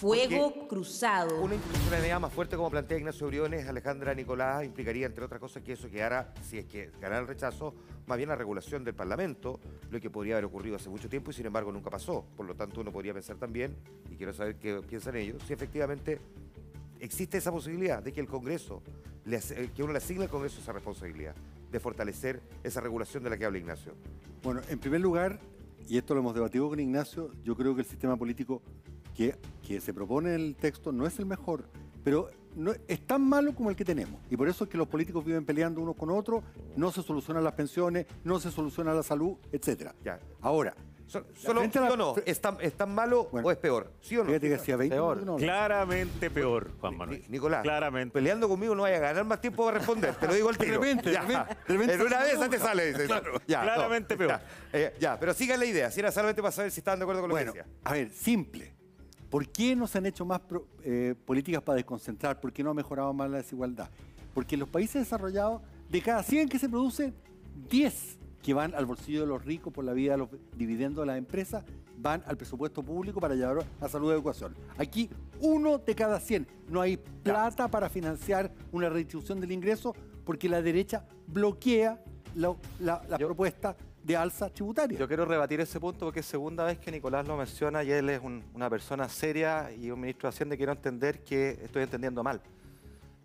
Fuego Porque cruzado. Una institucionalidad más fuerte como plantea Ignacio Briones, Alejandra Nicolás, implicaría, entre otras cosas, que eso quedara, si es que ganara el rechazo, más bien la regulación del Parlamento, lo que podría haber ocurrido hace mucho tiempo y sin embargo nunca pasó. Por lo tanto, uno podría pensar también, y quiero saber qué piensan ellos, si efectivamente existe esa posibilidad de que el Congreso, eh, que uno le asigne al Congreso esa responsabilidad de fortalecer esa regulación de la que habla Ignacio. Bueno, en primer lugar, y esto lo hemos debatido con Ignacio, yo creo que el sistema político que, que se propone en el texto no es el mejor, pero no, es tan malo como el que tenemos. Y por eso es que los políticos viven peleando unos con otros, no se solucionan las pensiones, no se soluciona la salud, etc. Ya. Ahora, So- Solo, frente ¿sí a la- o no? ¿Es tan, es tan malo Bueno. o es peor? ¿Sí o no? fíjate que hacía 20 Peor. no. Claramente peor, Juan Manuel. Ni- Nicolás, Claramente. peleando conmigo no vaya a ganar más tiempo para responder, te lo digo al tiro. De repente, Ya. de repente, de repente En una vez te sale. dice. Ya, Claramente peor. Ya, eh, ya, pero sigan la idea, si era solamente para saber si estaban de acuerdo con lo Bueno, que decía. a ver, simple. ¿Por qué no se han hecho más pro- eh, políticas para desconcentrar? ¿Por qué no ha mejorado más la desigualdad? Porque en los países desarrollados, de cada 100 que se producen, 10 que van al bolsillo de los ricos por la vía de los dividendos de las empresas, van al presupuesto público para llevar a salud y educación. Aquí, uno de cada 100. No hay plata para financiar una redistribución del ingreso porque la derecha bloquea la, la- la Yo- propuesta de alza tributaria. Yo quiero rebatir ese punto porque es segunda vez que Nicolás lo menciona y él es un- una persona seria y un ministro de Hacienda y quiero entender que estoy entendiendo mal.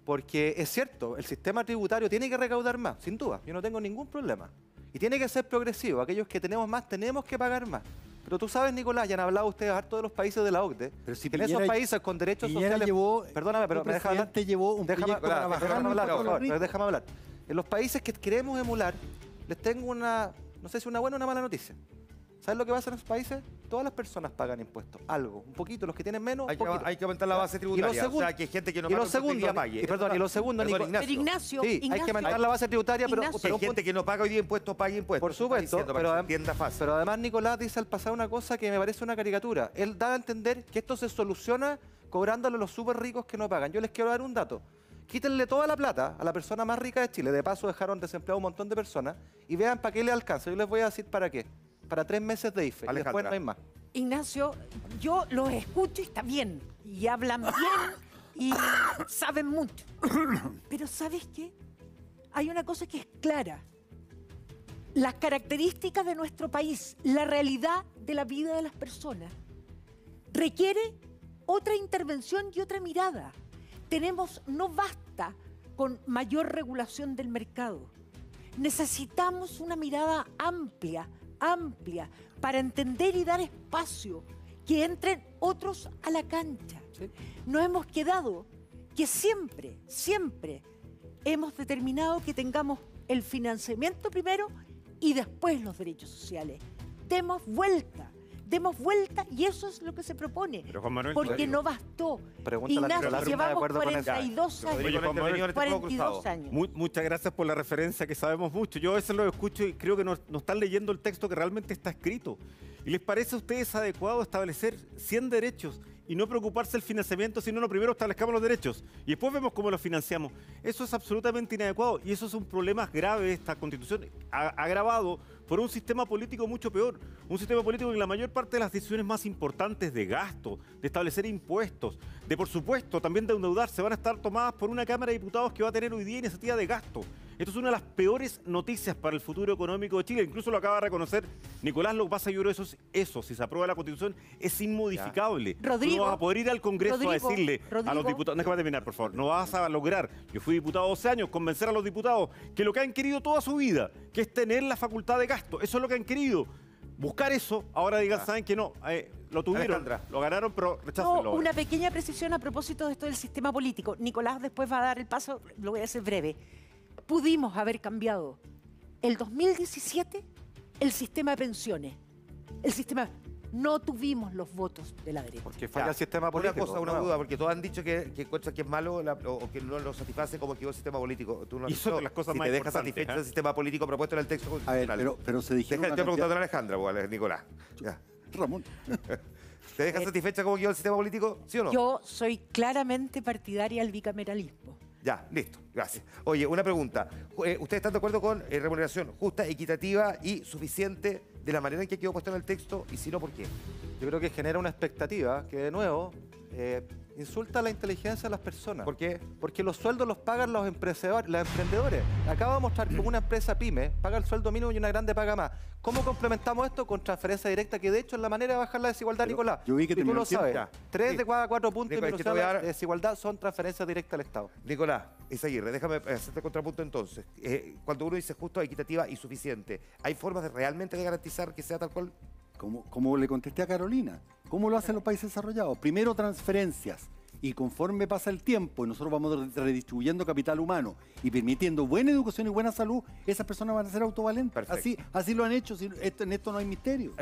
Porque es cierto, el sistema tributario tiene que recaudar más, sin duda, yo no tengo ningún problema. Y tiene que ser progresivo, aquellos que tenemos más tenemos que pagar más. Pero tú sabes, Nicolás, ya han hablado ustedes harto de los países de la OCDE, Pero si en esos países con derechos Piñera sociales... llevó- Perdóname, pero me deja hablar. llevó un Déjame proyecto para hablar, bajar déjame hablar, por favor, déjame hablar. En los países que queremos emular, les tengo una, no sé si una buena o una mala noticia. ¿Sabes lo que pasa en esos países? Todas las personas pagan impuestos, algo, un poquito, los que tienen menos, Hay que, poquito. hay que aumentar la base Y lo tributaria. segundo- o sea, que hay gente que no y paga segundo, hoy día pague. y perdón, y lo segundo, Perdón, Nico- Pero Ignacio, Sí, hay que aumentar la base tributaria, pero, Ignacio. Pero hay gente que no paga hoy día impuestos, pague impuestos. por supuesto, diciendo, pero, adem- entienda fácil. pero además Nicolás dice al pasar una cosa que me parece una caricatura. Él da a entender que esto se soluciona cobrándole a los súper ricos que no pagan. Yo les quiero dar un dato. Quítenle toda la plata a la persona más rica de Chile. De paso dejaron desempleado un montón de personas y vean para qué le alcanza. Yo les voy a decir para qué. Para tres meses de IFE. Y después Alejandra. no hay más. Ignacio, yo los escucho y está bien. Y hablan bien y saben mucho. Pero ¿sabes qué? Hay una cosa que es clara. Las características de nuestro país, la realidad de la vida de las personas, requiere otra intervención y otra mirada. Tenemos, no basta con mayor regulación del mercado. Necesitamos una mirada amplia, amplia, para entender y dar espacio, que entren otros a la cancha. Nos hemos quedado que siempre, siempre hemos determinado que tengamos el financiamiento primero y después los derechos sociales. Demos vuelta, demos vuelta y eso es lo que se propone. Pero, Juan Manuel, porque no bastó. Ignacio, de llevamos acuerdo con eso. 42 Ya, años. Rodrigo Juan Manuel, intervenido en este fuego 42 cruzado. años. Mu- muchas gracias por la referencia que sabemos mucho. Yo a veces lo escucho y creo que no, no están leyendo el texto que realmente está escrito. ¿Y les parece a ustedes adecuado establecer 100 derechos y no preocuparse del financiamiento, sino no primero establezcamos los derechos y después vemos cómo los financiamos? Eso es absolutamente inadecuado y eso es un problema grave de esta constitución, agravado por un sistema político mucho peor. Un sistema político en la mayor parte de las decisiones más importantes de gasto, de establecer impuestos, de por supuesto también de endeudarse, van a estar tomadas por una Cámara de Diputados que va a tener hoy día iniciativa de gasto. Esto es una de las peores noticias para el futuro económico de Chile. Incluso lo acaba de reconocer Nicolás. Lo que pasa, yo creo, eso, es- eso si se aprueba la Constitución, es inmodificable. Tú Rodrigo, no vas a poder ir al Congreso Rodrigo, a decirle a los diputados, déjame terminar, por favor, no vas a lograr, yo fui diputado 12 años, convencer a los diputados que lo que han querido toda su vida, que es tener la facultad de gasto, eso es lo que han querido. Buscar eso, ahora digan, saben que no, eh, lo tuvieron, Alejandra. lo ganaron, pero No, rechácenlo. ahora. una pequeña precisión a propósito de esto del sistema político. Nicolás después va a dar el paso, lo voy a hacer breve. Pudimos haber cambiado el 2017 el sistema de pensiones. El sistema. No tuvimos los votos de la derecha. Porque falla Ya, el sistema político. Una cosa, una duda, porque todos han dicho que, que encuentran que es malo la- o, o que no lo satisface como quedó el sistema político. Tú no has Y son dicho las cosas si más te deja satisfecho ¿eh? el sistema político propuesto en el texto A ver, constitucional. pero, pero se dijeron Deja, una estoy preguntando a cantidad- Alejandra, o a Nicolás. Ya. Ramón. ¿Te deja Eh, satisfecha cómo quedó el sistema político? ¿Sí o no? Yo soy claramente partidaria del bicameralismo. Ya, listo, gracias. Oye, una pregunta. Eh, ¿Ustedes están de acuerdo con eh, remuneración justa, equitativa y suficiente de la manera en que quedó puesto en el texto? Y si no, ¿por qué? Yo creo que genera una expectativa que, de nuevo, eh, insulta la inteligencia de las personas. ¿Por qué? Porque los sueldos los pagan los emprendedores. Los emprendedores. Acabo de mostrar como una empresa pyme paga el sueldo mínimo y una grande paga más. ¿Cómo complementamos esto con transferencia directa? Que de hecho es la manera de bajar la desigualdad, Pero Nicolás. yo vi que y tú lo sabes. Ya. Tres Sí. de cada cuatro puntos Nicolás, de dar- de desigualdad son transferencias directas al Estado. Nicolás, Isaguirre, déjame hacerte contrapunto entonces. Eh, cuando uno dice justo, equitativa y suficiente, ¿hay formas de realmente de garantizar que sea tal cual? Como, como le contesté a Carolina, ¿cómo lo hacen los países desarrollados? Primero transferencias y conforme pasa el tiempo y nosotros vamos redistribuyendo capital humano y permitiendo buena educación y buena salud, esas personas van a ser autovalentes. Perfecto. Así, así lo han hecho, en esto no hay misterio.